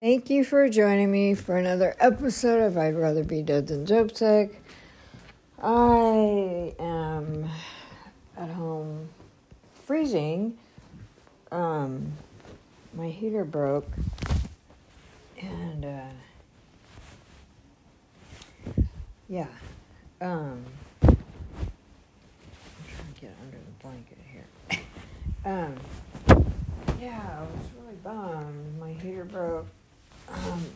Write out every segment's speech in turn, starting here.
Thank you for joining me for another episode of I'd Rather Be Dead Than Dope Tech. I am at home freezing. Um, my heater broke, and uh, yeah, um, I'm trying to get under the blanket here. um, yeah, I was really bummed. My heater broke um,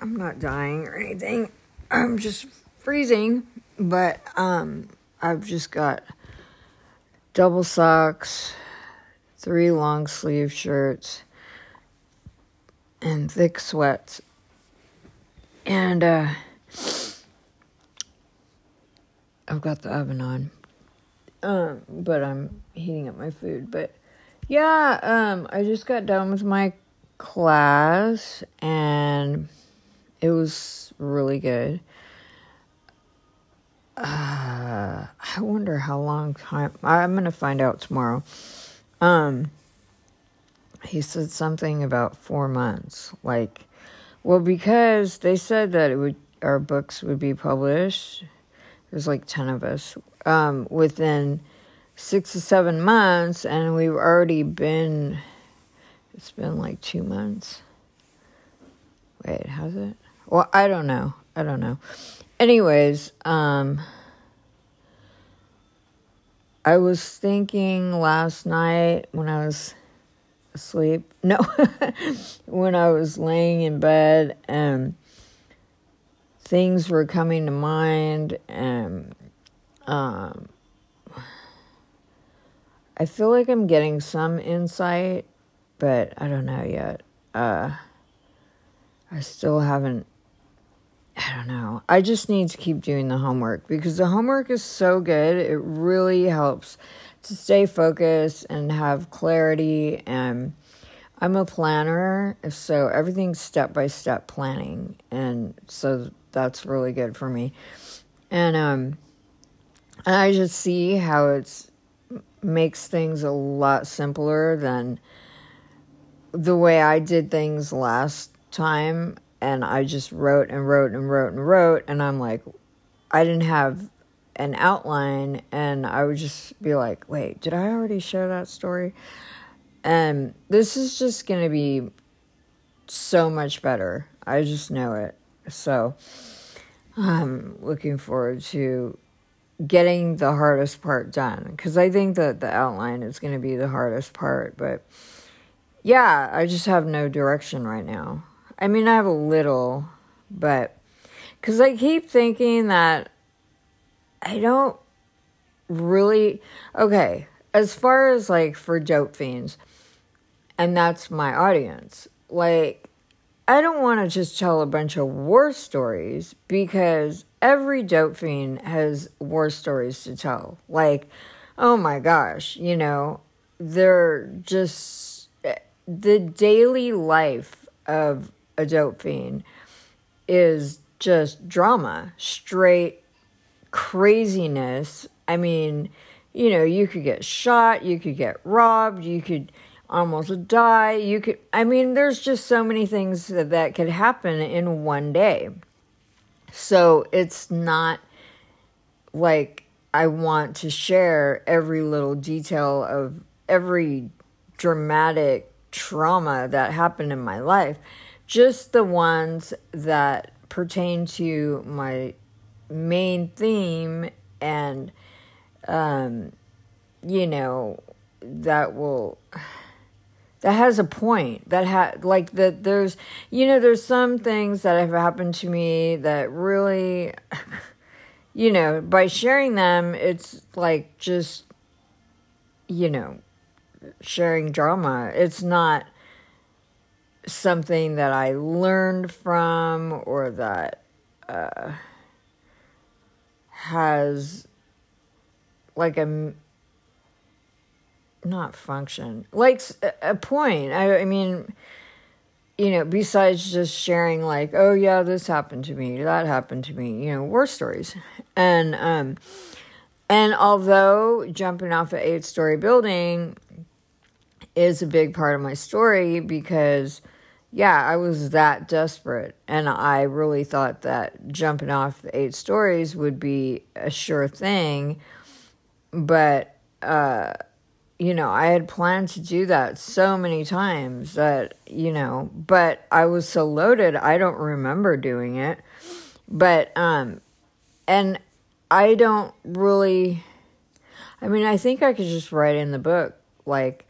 I'm not dying or anything. I'm just freezing, but um, I've just got double socks, three long sleeve shirts, and thick sweats. And uh, I've got the oven on. Um, but I'm heating up my food. But yeah, um, I just got done with my class and it was really good. Uh, I wonder how long time. I'm gonna find out tomorrow. Um, he said something about four months. Like, well, because they said that it would our books would be published. There's like ten of us. Um, within six to seven months, and we've already been it's been like two months. Wait, has it? Well, I don't know. I don't know. Anyways, um, I was thinking last night when I was asleep. No, when I was laying in bed and things were coming to mind and um I feel like I'm getting some insight but I don't know yet. Uh, I still haven't. I don't know. I just need to keep doing the homework because the homework is so good. It really helps to stay focused and have clarity. And I'm a planner, so everything's step by step planning, and so that's really good for me. And um, and I just see how it makes things a lot simpler than the way I did things last time, and I just wrote and wrote and wrote and wrote, and I'm like, I didn't have an outline, and I would just be like, wait, did I already share that story? And this is just going to be so much better. I just know it. So I'm looking forward to getting the hardest part done because I think that the outline is going to be the hardest part, but yeah, I just have no direction right now. I mean, I have a little, but because I keep thinking that I don't really. Okay, as far as like for dope fiends, and that's my audience, like, I don't want to just tell a bunch of war stories because every dope fiend has war stories to tell. Like, oh my gosh, you know, they're just the daily life of a dope fiend is just drama, straight craziness. I mean, you know, you could get shot, you could get robbed, you could almost die, you could, I mean, there's just so many things that, that could happen in one day. So it's not like I want to share every little detail of every dramatic trauma that happened in my life, just the ones that pertain to my main theme and um you know that will that has a point that had like that there's you know there's some things that have happened to me that really you know by sharing them it's like just you know sharing drama. It's not something that I learned from or that uh, has like a not function like a point. I, I mean, you know, besides just sharing like, oh yeah, this happened to me, that happened to me, you know, war stories, and um, and although jumping off an eight story building is a big part of my story because yeah, I was that desperate. And I really thought that jumping off the eight stories would be a sure thing. But, uh, you know, I had planned to do that so many times that, you know, but I was so loaded, I don't remember doing it. But, um, and I don't really, I mean, I think I could just write in the book, like,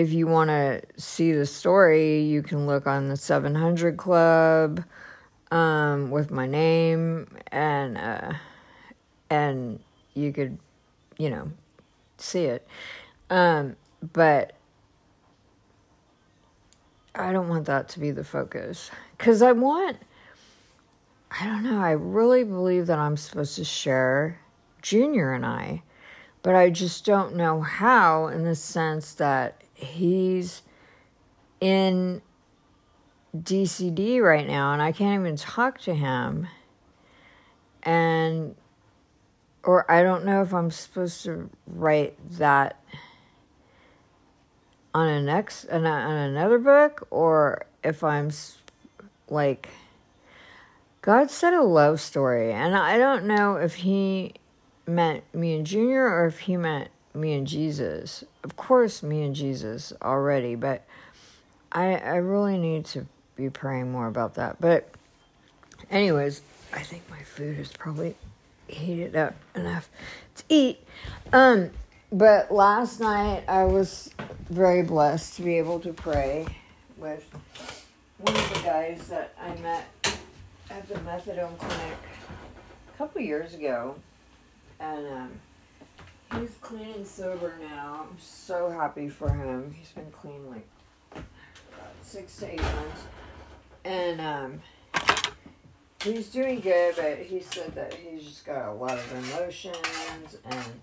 if you want to see the story, you can look on the 700 Club um, with my name, and uh, and you could, you know, see it. Um, but I don't want that to be the focus because I want. I don't know. I really believe that I'm supposed to share Junior and I, but I just don't know how in the sense that he's in DCD right now and I can't even talk to him. And, or I don't know if I'm supposed to write that on a next, on, another book or if I'm like, God said a love story. And I don't know if he meant me and Junior or if he meant me and Jesus. Of course, me and Jesus already, but I I really need to be praying more about that. But, anyways, I think my food is probably heated up enough to eat. Um, but last night I was very blessed to be able to pray with one of the guys that I met at the methadone clinic a couple years ago, and um He's clean and sober now. I'm so happy for him. He's been clean like six to eight months. And um, he's doing good, but he said that he's just got a lot of emotions, and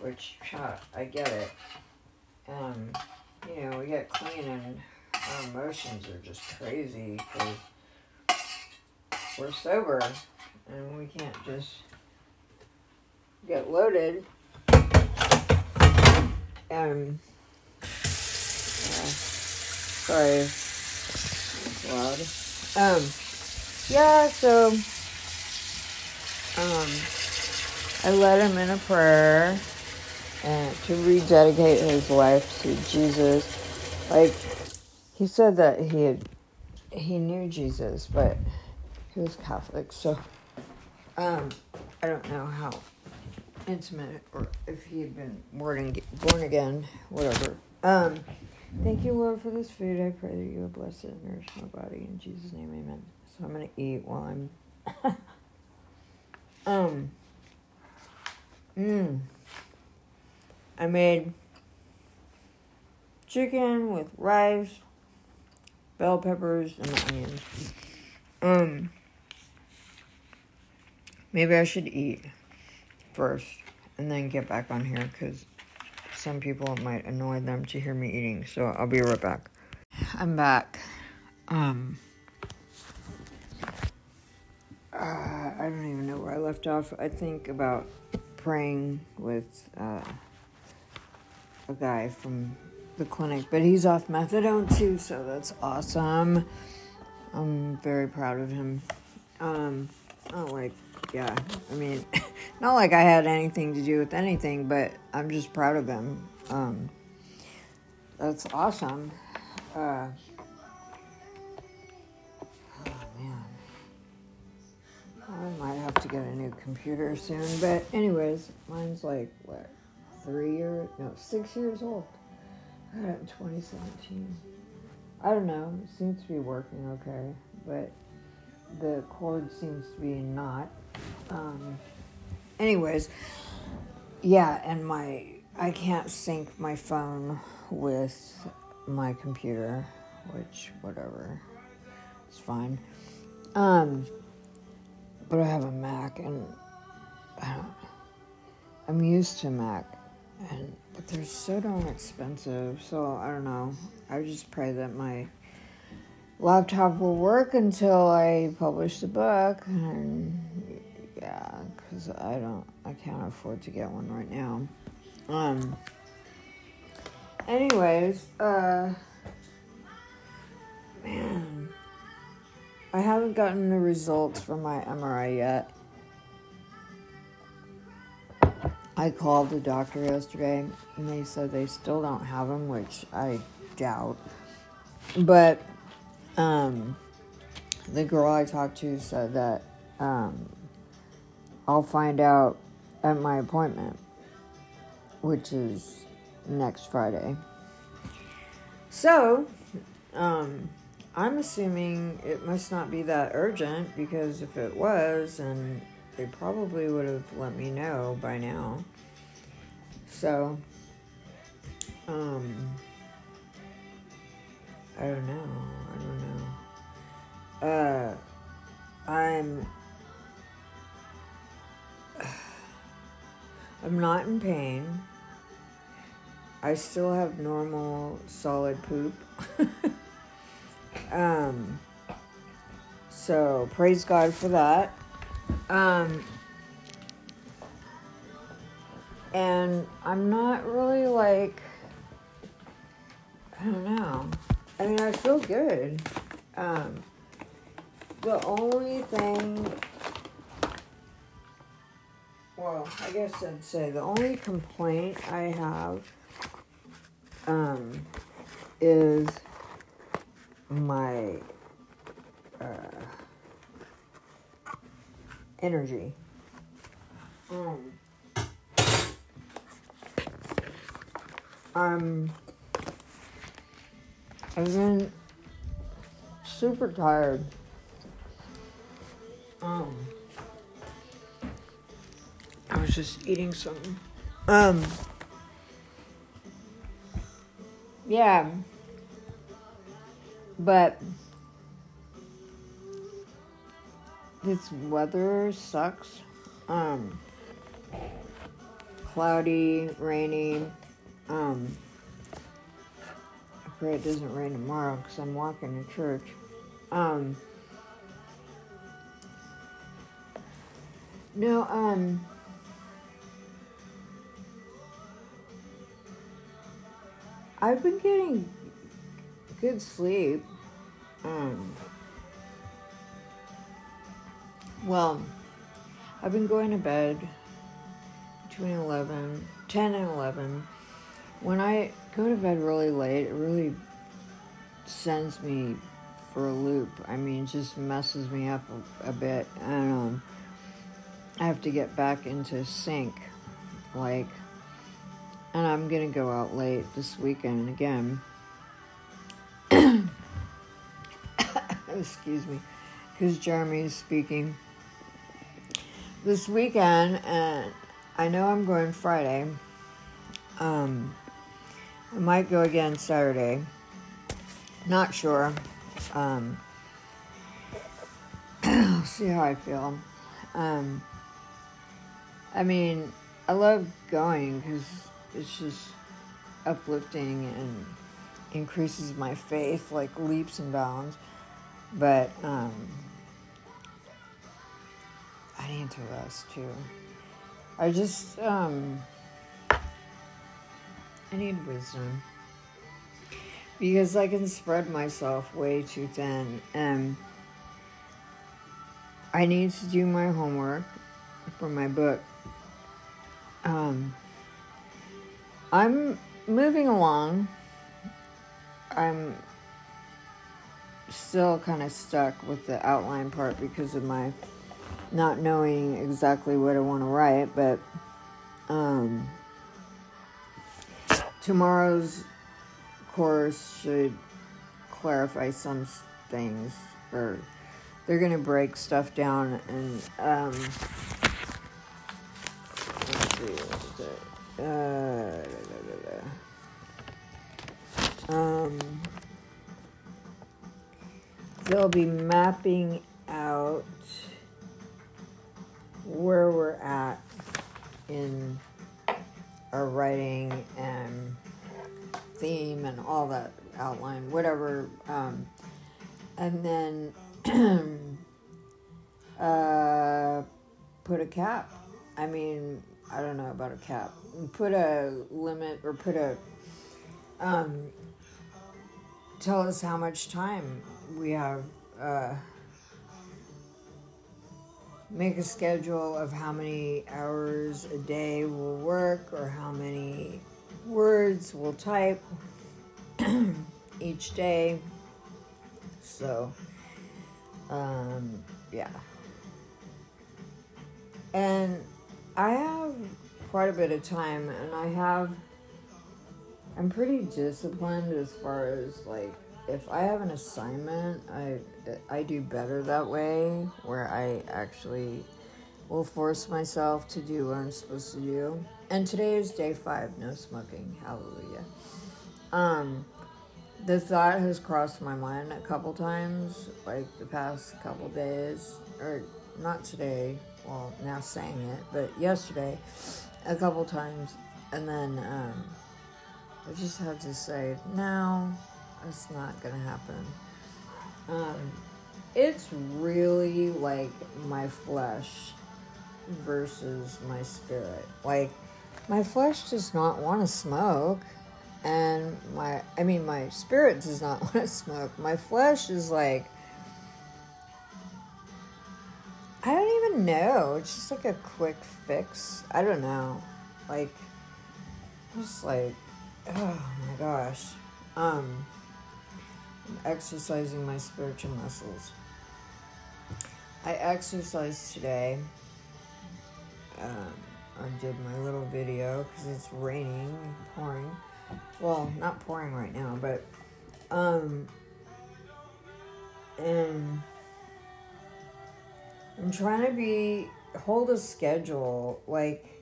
which I get it. Um, you know, we get clean and our emotions are just crazy because we're sober and we can't just get loaded um, sorry, loud. Um, yeah, so, um, I led him in a prayer and to rededicate his life to Jesus. Like, he said that he had, he knew Jesus, but he was Catholic, so, um, I don't know how intimate or if he had been born, born again, whatever. Um, thank you, Lord, for this food. I pray that you will bless and nourish my body. In Jesus' name, amen. So I'm going to eat while I'm. um. Mmm. I made chicken with rice, bell peppers, and onions. Um. Maybe I should eat first and then get back on here because some people it might annoy them to hear me eating. So I'll be right back. I'm back. Um, uh, I don't even know where I left off. I think about praying with uh, a guy from the clinic, but he's off methadone too, so that's awesome. I'm very proud of him. Um, I don't like yeah, I mean, not like I had anything to do with anything, but I'm just proud of them. Um, that's awesome. Uh, oh man, I might have to get a new computer soon. But anyways, mine's like what, three years? No, six years old. I got it in 2017. I don't know. It seems to be working okay, but the cord seems to be not. Um, anyways, yeah, and my I can't sync my phone with my computer, which whatever, it's fine. Um, but I have a Mac, and I. I'm used to Mac, and but they're so darn expensive. So I don't know. I just pray that my laptop will work until I publish the book, and yeah, because I don't, I can't afford to get one right now. Um, anyways, uh, man, I haven't gotten the results from my MRI yet. I called the doctor yesterday and they said they still don't have them, which I doubt. But um, the girl I talked to said that um, I'll find out at my appointment, which is next Friday. So, um, I'm assuming it must not be that urgent because if it was, and they probably would have let me know by now. So, um, I don't know. I don't know. Uh, I'm. I'm not in pain. I still have normal solid poop. um, so praise God for that. Um, and I'm not really like, I don't know. I mean, I feel good. Um, the only thing, well, I guess I'd say the only complaint I have um, is my uh, energy. Um, I'm. I've been super tired. Um, I was just eating something. Um, yeah, but this weather sucks. Um, cloudy, rainy. Um, I pray it doesn't rain tomorrow because I'm walking to church. Um, no, um, I've been getting good sleep. Um, well, I've been going to bed between 11, 10 and 11. When I go to bed really late, it really sends me for a loop. I mean, just messes me up a, a bit. And um, I have to get back into sync. Like, and I'm gonna go out late this weekend again. Excuse me, because Jeremy's speaking this weekend, and I know I'm going Friday. Um, I might go again Saturday. Not sure. Um, I'll see how I feel. Um, I mean, I love going because it's just uplifting and increases my faith like leaps and bounds. But um, I need to rest too. I just um, I need wisdom because I can spread myself way too thin and I need to do my homework for my book. Um, I'm moving along. I'm still kind of stuck with the outline part because of my not knowing exactly what I want to write, but um, tomorrow's course should clarify some things, or they're going to break stuff down and um, let's see, what is it? Uh, um, they'll be mapping out where we're at in our writing and theme and all that outline, whatever. Um, and then uh, put a cap. I mean, I don't know about a cap. Put a limit or put a um, tell us how much time we have. Uh, make a schedule of how many hours a day we'll work or how many words we'll type each day. So, um, yeah. And I have quite a bit of time, and I have, I'm pretty disciplined as far as like, if I have an assignment, I I do better that way, where I actually will force myself to do what I'm supposed to do. And today is day five, no smoking. Hallelujah. Um, the thought has crossed my mind a couple times, like the past couple days, or not today, well, now saying it, but yesterday, a couple times. And then um, I just had to say, no, it's not going to happen. Um, it's really like my flesh versus my spirit. Like, my flesh does not want to smoke and my i mean my spirit does not want to smoke my flesh is like i don't even know it's just like a quick fix i don't know like just like oh my gosh. Um I'm exercising my spiritual muscles. I exercised today um, i did my little video because it's raining and pouring. Well, not pouring right now, but um and I'm trying to be hold a schedule like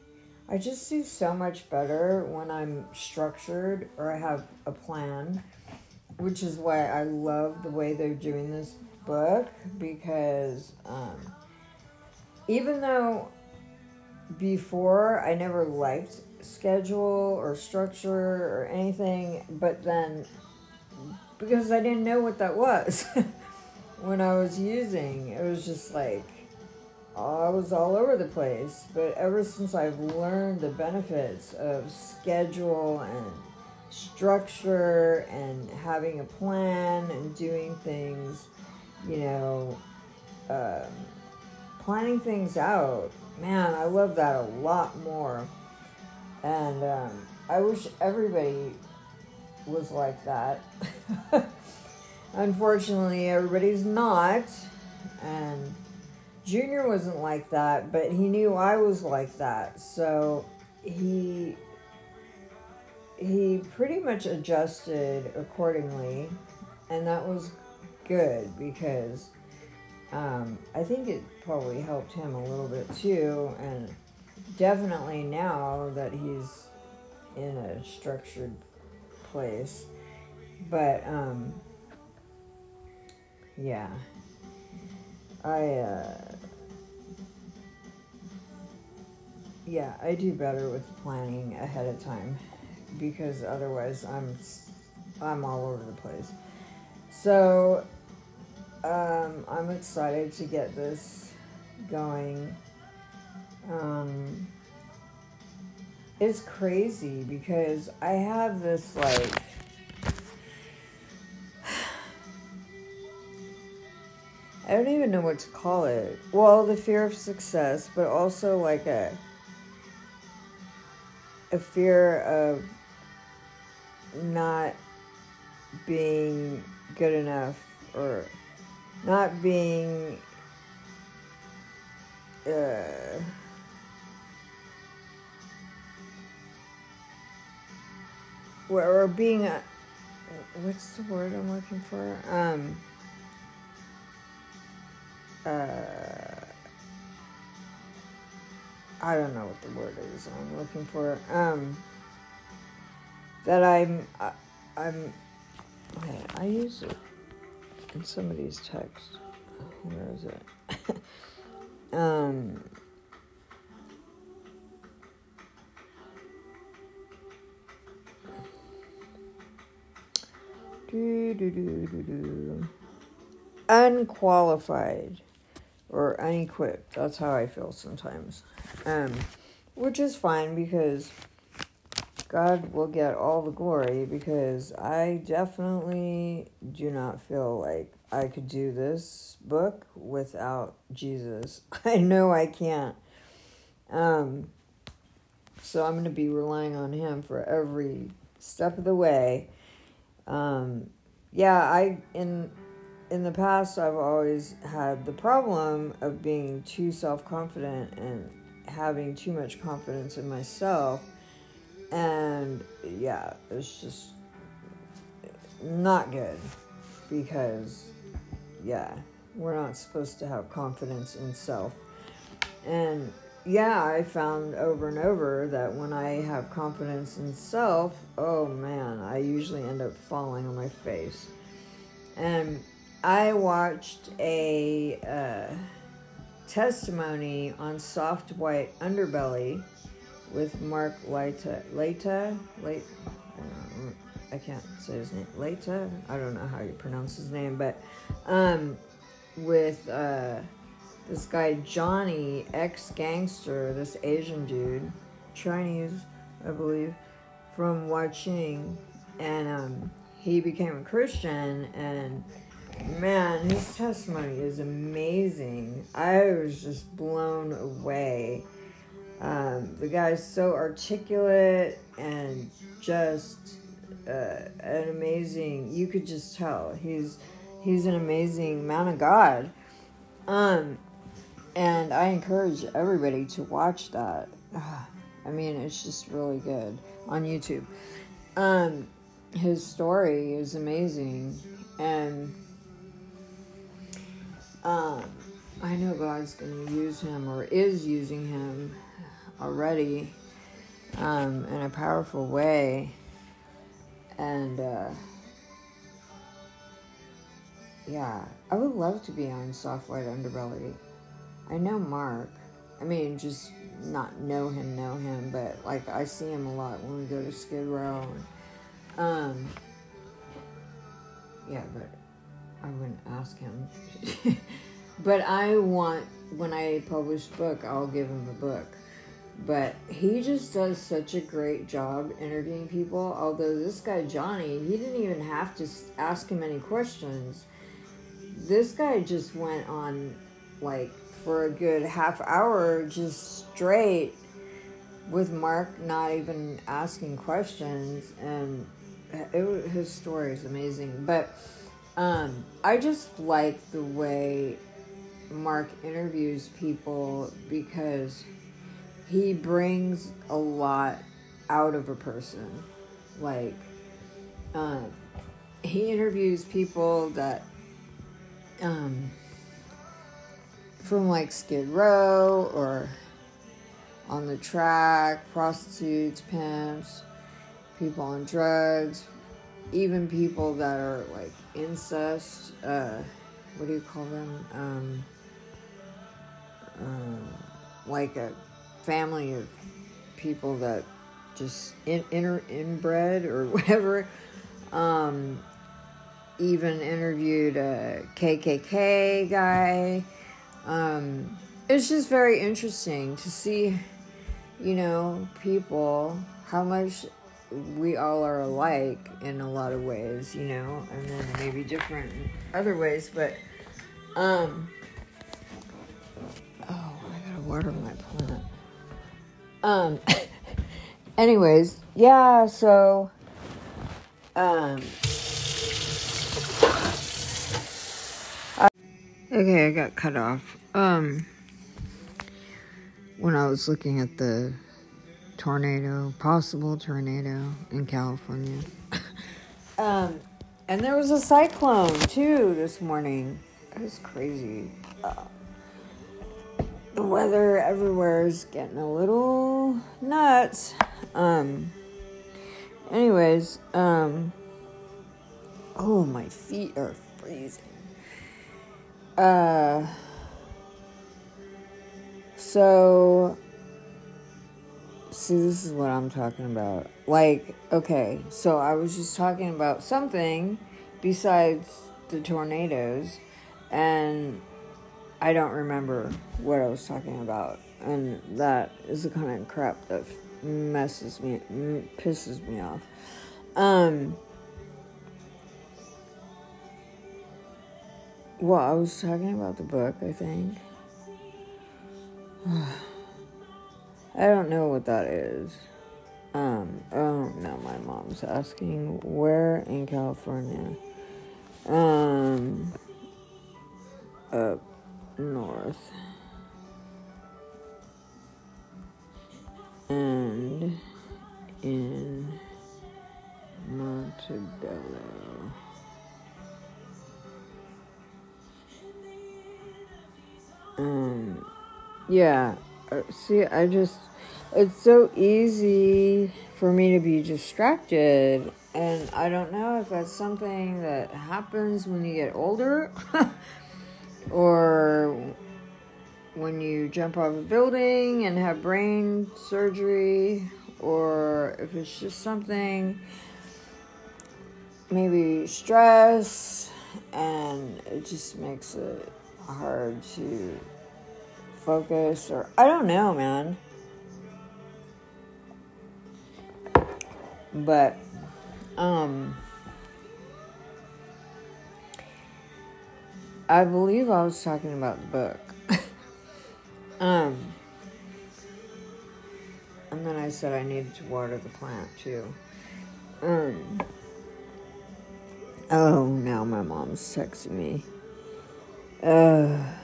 I just do so much better when I'm structured or I have a plan, which is why I love the way they're doing this book because um, even though before I never liked schedule or structure or anything, but then because I didn't know what that was when I was using, it was just like I was all over the place. But ever since I've learned the benefits of schedule and structure and having a plan and doing things, you know, um, planning things out, man, I love that a lot more and um, I wish everybody was like that. Unfortunately, everybody's not. And Junior wasn't like that, but he knew I was like that. So he he pretty much adjusted accordingly, and that was good because um, I think it probably helped him a little bit too, and definitely now that he's in a structured place. But um yeah. I uh yeah, I do better with planning ahead of time because otherwise I'm I'm all over the place. So um, I'm excited to get this going um, it's crazy because I have this like I don't even know what to call it. Well, the fear of success, but also like a a fear of not being good enough or not being uh, or being a what's the word I'm looking for? Um, uh, I don't know what the word is I'm looking for. Um, that I'm, I, I'm, okay, I use it in somebody's text. Where is it? um, Do, do, do, do, do. Unqualified or unequipped. That's how I feel sometimes. Um, which is fine because God will get all the glory because I definitely do not feel like I could do this book without Jesus. I know I can't. Um, so I'm going to be relying on Him for every step of the way. Um, yeah, I in in the past I've always had the problem of being too self confident and having too much confidence in myself and yeah, it's just not good because, yeah, we're not supposed to have confidence in self. And yeah, I found over and over that when I have confidence in self, oh man, I usually end up falling on my face. And I watched a uh, testimony on soft white underbelly with Mark. Laita? Late, I, can't say his name. Laita? I don't know how you pronounce his name, but um, with uh, this guy Johnny, ex gangster, this Asian dude, Chinese, I believe, from Huaqing, and um, he became a Christian and man, his testimony is amazing. I was just blown away um, the guy's so articulate and just uh, an amazing. You could just tell he's he's an amazing man of God. Um, and I encourage everybody to watch that. I mean, it's just really good on YouTube. Um, his story is amazing, and um, I know God's going to use him or is using him already um, in a powerful way. And uh, yeah, I would love to be on Soft White Underbelly. I know Mark. I mean, just not know him, know him, but like I see him a lot when we go to Skid Row. And, um, yeah, but I wouldn't ask him. but I want, when I publish book, I'll give him the book but he just does such a great job interviewing people. Although this guy Johnny, he didn't even have to ask him any questions. This guy just went on like for a good half hour just straight with Mark not even asking questions and uh, it, his story is amazing. But um, I just like the way Mark interviews people because he brings a lot out of a person. Like, uh, he interviews people that, um, from like Skid Row or on the track, prostitutes, pimps, people on drugs, even people that are like incest. Uh, what do you call them? Um, uh, like a family of people that just in, inbred or whatever. Um, even interviewed a KKK guy. Um, it's just very interesting to see, you know, people, how much we all are alike in a lot of ways, you know, and then maybe different in other ways, but, um, oh, I gotta water my plant. Um, anyways, yeah, so, um, okay, I got cut off. Um, when I was looking at the tornado, possible tornado in California. um, and there was a cyclone too this morning. It was crazy. Uh, the weather everywhere is getting a little nuts. Um, anyways, um, oh, my feet are freezing. Uh, so, see, this is what I'm talking about. Like, okay, so I was just talking about something besides the tornadoes, and I don't remember what I was talking about, and that is the kind of crap that messes me, pisses me off. Um, well, I was talking about the book, I think. I don't know what that is. Um, oh no, my mom's asking where in California. Um, up north. And in Montebello. Um, yeah. Uh, see, I just, it's so easy for me to be distracted. And I don't know if that's something that happens when you get older or when you jump off a building and have brain surgery or if it's just something maybe stress and it just makes it hard to focus or I don't know, man. But um I believe I was talking about the book. um and then I said I needed to water the plant too. Um Oh, now my mom's texting me. Uh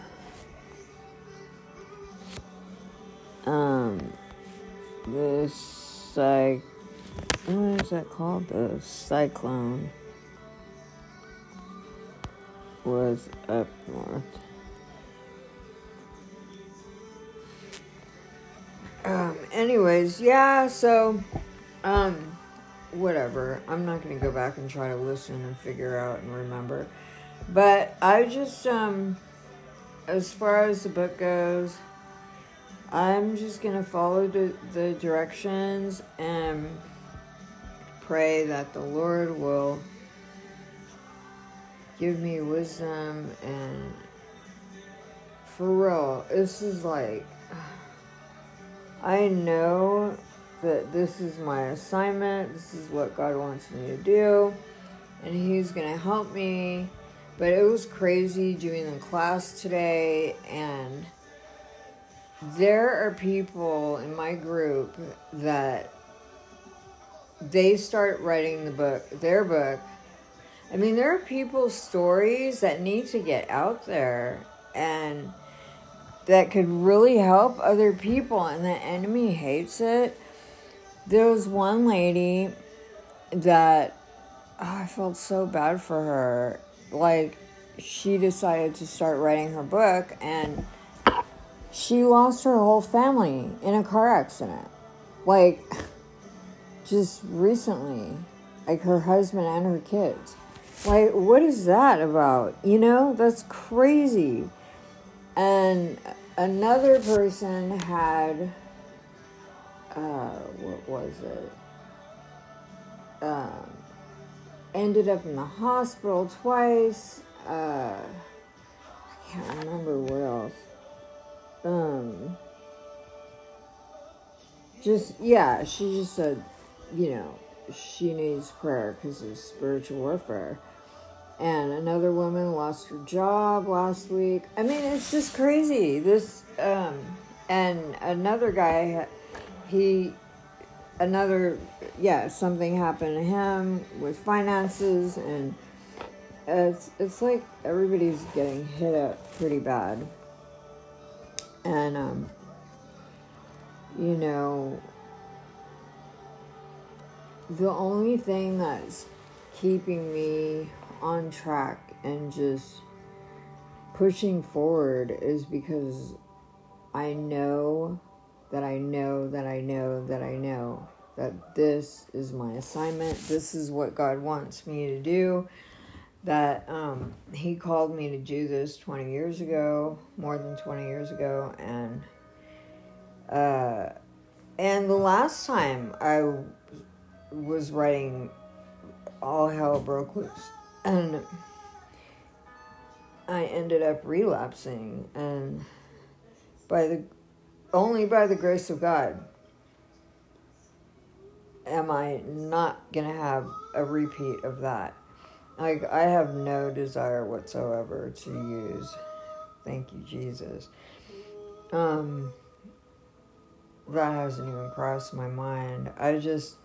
um the psych what is that called? The cyclone was up north. Um anyways, yeah, so um whatever. I'm not to go back and try to listen and figure out and remember. But I just um as far as the book goes, I'm just going to follow the, the directions and pray that the Lord will give me wisdom and for real, this is like I know that this is my assignment, this is what God wants me to do, and He's going to help me. But it was crazy doing the class today and there are people in my group that they start writing the book, their book. I mean, there are people's stories that need to get out there and that could really help other people, and the enemy hates it. There was one lady that oh, I felt so bad for her. Like, she decided to start writing her book, and she lost her whole family in a car accident. Like, just recently. Like, her husband and her kids. Like, what is that about? You know, that's crazy. And another person had, uh, what was it? Um, ended up in the hospital twice. Uh, I can't remember what else um just yeah she just said you know she needs prayer because of spiritual warfare. And another woman lost her job last week. I mean it's just crazy. This um and another guy he another yeah something happened to him with finances and it's it's like everybody's getting hit up pretty bad and, um, you know, the only thing that's keeping me on track and just pushing forward is because I know that I know that I know that I know that this is my assignment. This is what God wants me to do that um, he called me to do this 20 years ago, more than 20 years ago, and uh, and the last time I was writing, all hell broke loose, and I ended up relapsing, and by the only by the grace of God, am I not to have a repeat of that? Like, I have no desire whatsoever to use. Thank you, Jesus. Um, that hasn't even crossed my mind. I just,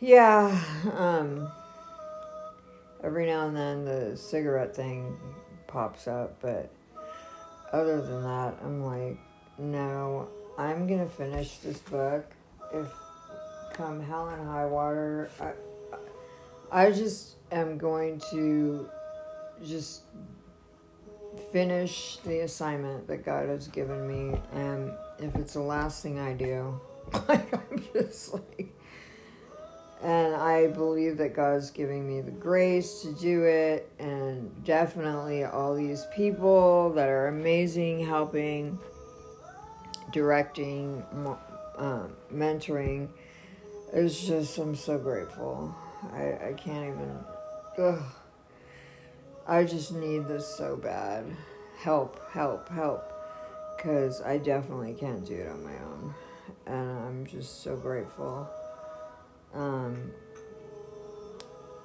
yeah, um, every now and then the cigarette thing pops up, but other than that, I'm like, no, I'm gonna finish this book if come hell and high water. I, I just am going to just finish the assignment that God has given me, and if it's the last thing I do, like I'm just like, and I believe that God's giving me the grace to do it, and definitely all these people that are amazing, helping, directing, um, mentoring. It's just I'm so grateful. I I can't even. Ugh. I just need this so bad. Help, help, help. Because I definitely can't do it on my own. And I'm just so grateful. Um,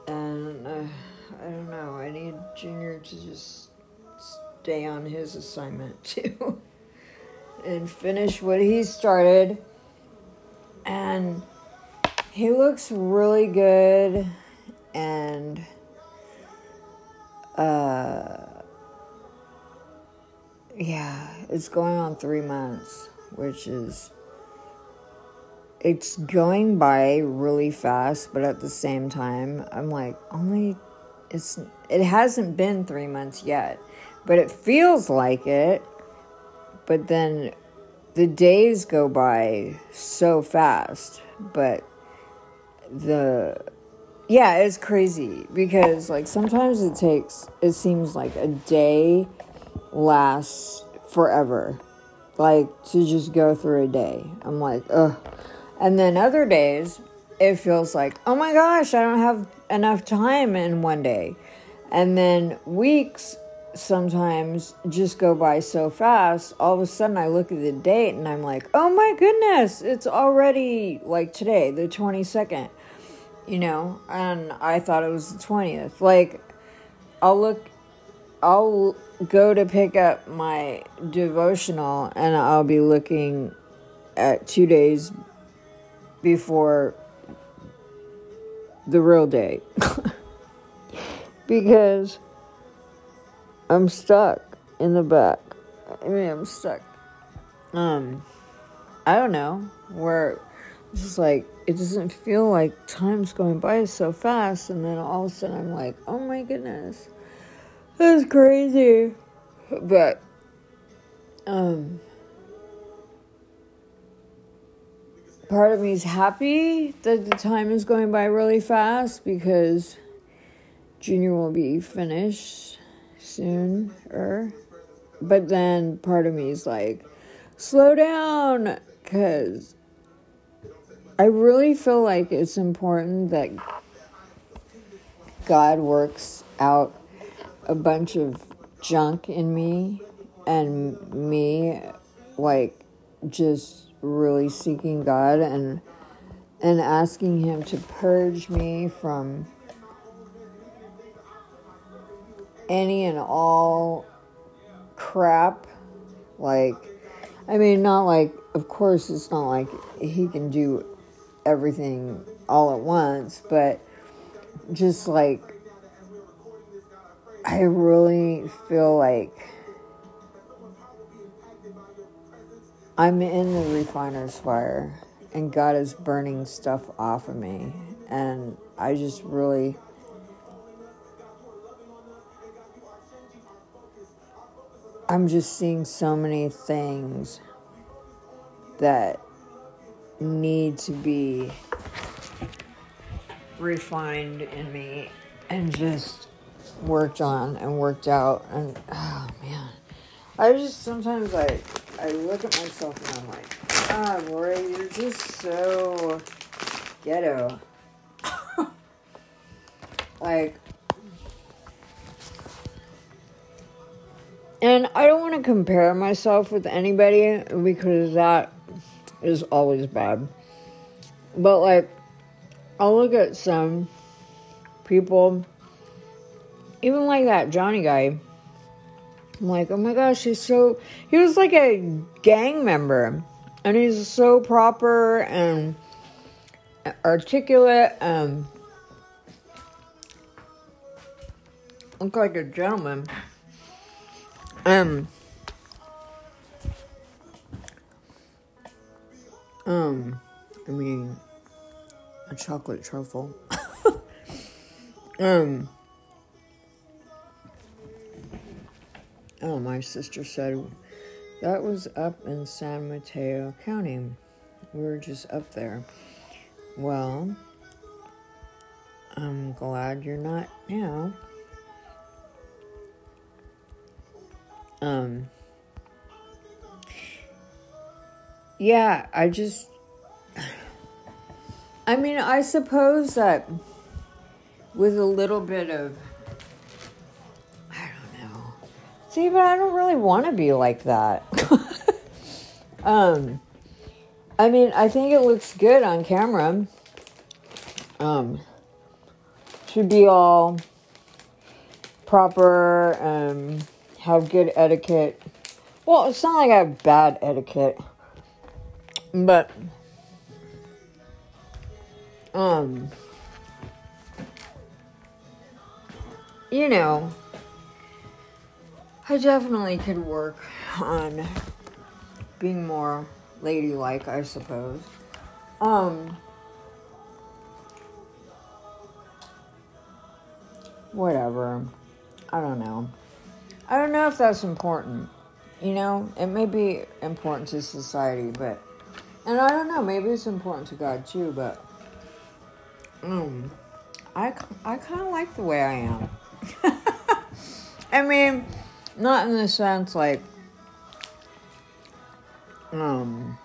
and uh, I don't know, I need Junior to just stay on his assignment too and finish what he started. And he looks really good and uh, yeah, it's going on three months, which is it's going by really fast, but at the same time, I'm like, only it's it hasn't been three months yet, but it feels like it. But then the days go by so fast, but the yeah, it's crazy because like sometimes it takes it seems like a day lasts forever. Like to just go through a day. I'm like, ugh. And then other days it feels like, oh my gosh, I don't have enough time in one day. And then weeks sometimes just go by so fast. All of a sudden, I look at the date and I'm like, oh my goodness, it's already like today, the 22nd you know, and I thought it was the 20th. Like, I'll look, I'll go to pick up my devotional and I'll be looking at two days before the real day. because I'm stuck in the back. I mean, I'm stuck. Um, I don't know where it's like it doesn't feel like time's going by so fast and then all of a sudden I'm like, oh my goodness. That's crazy. But um part of me is happy that the time is going by really fast because junior will be finished soon or but then part of me is like slow down cuz I really feel like it's important that God works out a bunch of junk in me and me like just really seeking God and and asking him to purge me from any and all crap. Like I mean not like of course it's not like he can do everything all at once, but just like I really feel like I'm in the refiner's fire and God is burning stuff off of me. And I just really. I'm just seeing so many things that need to be refined in me and just worked on and worked out and oh man. I just sometimes i i look at myself and i'm like ah Lori, you're just so ghetto. Like and i don't want to compare myself with anybody because that is always bad. But like, I'll look at some people, even like that Johnny guy. I'm like, oh my gosh, he's so. He was like a gang member. And he's so proper and articulate. and look like a gentleman. Um, um, I mean, a chocolate truffle. um, oh, my sister said that was up in San Mateo County. We were just up there. Well, I'm glad you're not now. Um, yeah, I just, I mean, I suppose that with a little bit of, I don't know. See, but I don't really want to be like that. um, I mean, I think it looks good on camera. Um, should be all proper, um, have good etiquette. Well, it's not like I have bad etiquette, but, um, you know, I definitely could work on being more ladylike, I suppose. Um, whatever. I don't know. I don't know if that's important. You know, it may be important to society, but and I don't know, maybe it's important to God too, but um I I kind of like the way I am. I mean, not in the sense like um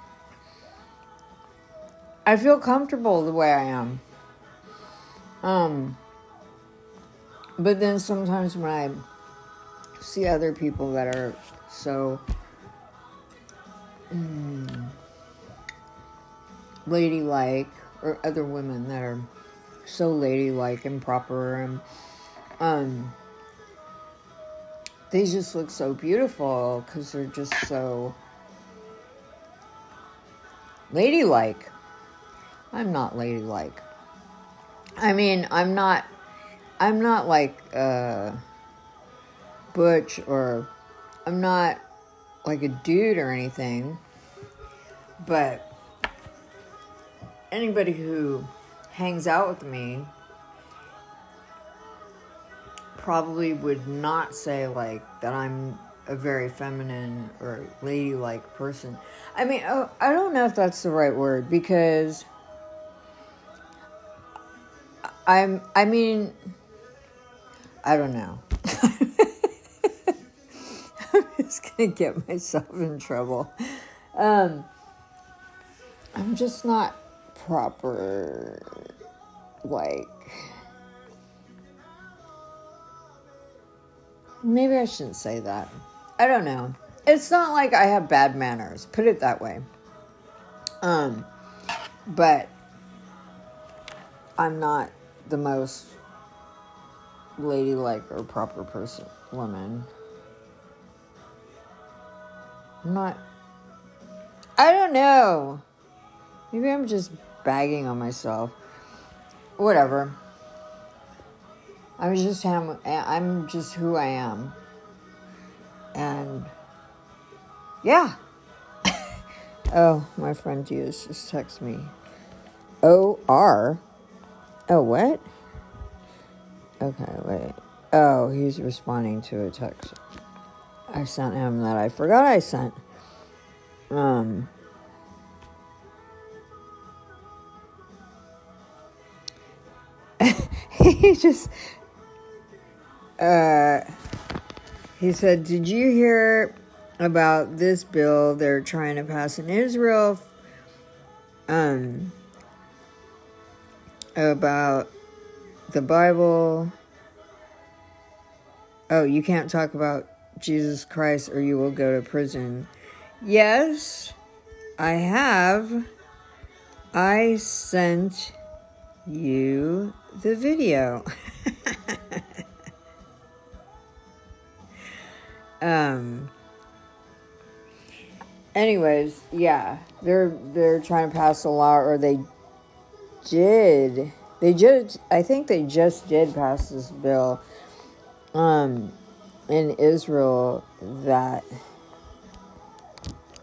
I feel comfortable the way I am. Um but then sometimes when I see other people that are so mm, ladylike, or other women that are so ladylike and proper, and um, they just look so beautiful because they're just so ladylike. I'm not ladylike. I mean, I'm not. I'm not like uh, butch or I'm not like a dude or anything. But anybody who hangs out with me probably would not say like that I'm a very feminine or ladylike person. I mean, oh, I don't know if that's the right word because I'm I mean I don't know. I'm just gonna get myself in trouble. Um, I'm just not proper, like. Maybe I shouldn't say that. I don't know. It's not like I have bad manners, put it that way. Um, but I'm not the most ladylike or proper person, woman. I'm not. I don't know. Maybe I'm just bagging on myself. Whatever. I'm just am. I'm just who I am. And yeah. oh, my friend Diaz just texted me. O R. Oh, what? Okay, wait. Oh, he's responding to a text I sent him that I forgot I sent. Um, he just, uh, he said, Did you hear about this bill they're trying to pass in Israel? Um, about the Bible. Oh, you can't talk about Jesus Christ or you will go to prison. Yes, I have. I sent you the video. um anyways, yeah. They're they're trying to pass a law or they did. They just I think they just did pass this bill um in Israel that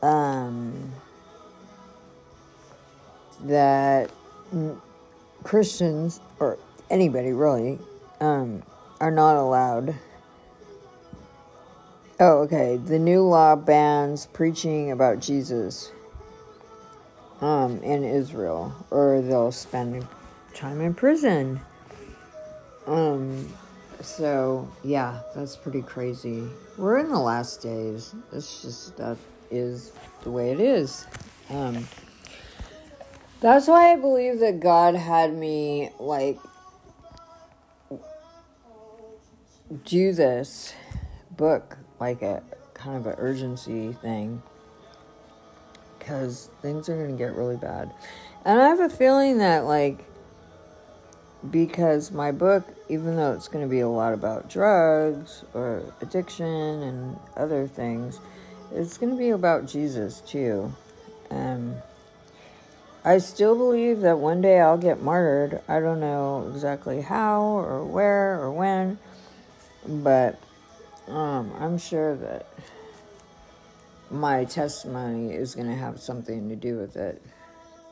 um that Christians or anybody really um, are not allowed. Oh, okay. The new law bans preaching about Jesus um, in Israel, or they'll spend time in prison. Um, so yeah, that's pretty crazy. We're in the last days. It's just that is the way it is. Um, that's why I believe that God had me like do this book like a kind of an urgency thing because things are going to get really bad. And I have a feeling that like because my book even though it's going to be a lot about drugs or addiction and other things, it's going to be about Jesus too. Um I still believe that one day I'll get martyred. I don't know exactly how or where or when, but um, I'm sure that my testimony is going to have something to do with it.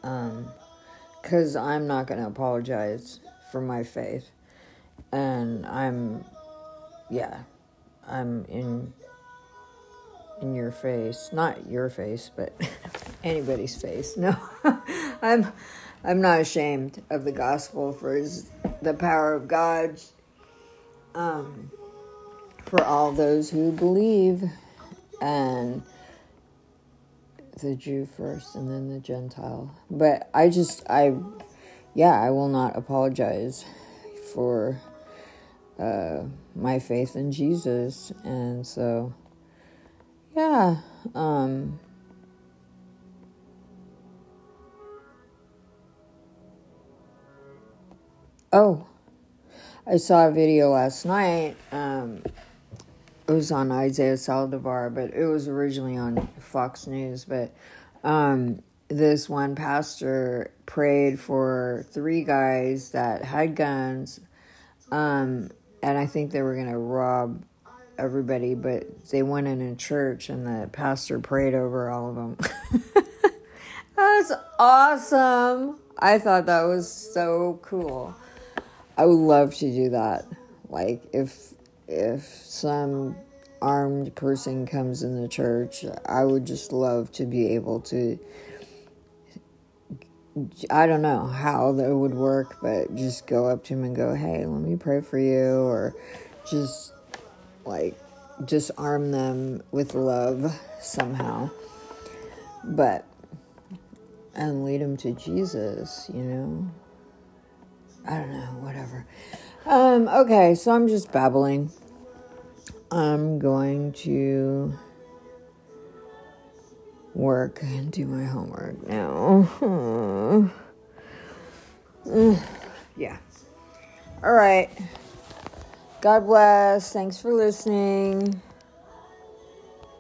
Because um, I'm not going to apologize for my faith. And I'm, yeah, I'm in in your face not your face but anybody's face no I'm I'm not ashamed of the gospel for the power of God um, for all those who believe and the Jew first and then the Gentile. But I just I yeah, I will not apologize for uh, my faith in Jesus and so yeah, um Oh, I saw a video last night. Um, it was on Isaiah Saldivar, but it was originally on Fox News. But um, this one pastor prayed for three guys that had guns, um, and I think they were going to rob everybody, but they went in a church, and the pastor prayed over all of them. that was awesome. I thought that was so cool. I would love to do that. Like if if some armed person comes in the church, I would just love to be able to I don't know how that would work, but just go up to him and go, "Hey, let me pray for you," or just like disarm them with love somehow. But and lead them to Jesus, you know. I don't know, whatever. Um, okay, so I'm just babbling. I'm going to work and do my homework now. yeah. All right. God bless. Thanks for listening.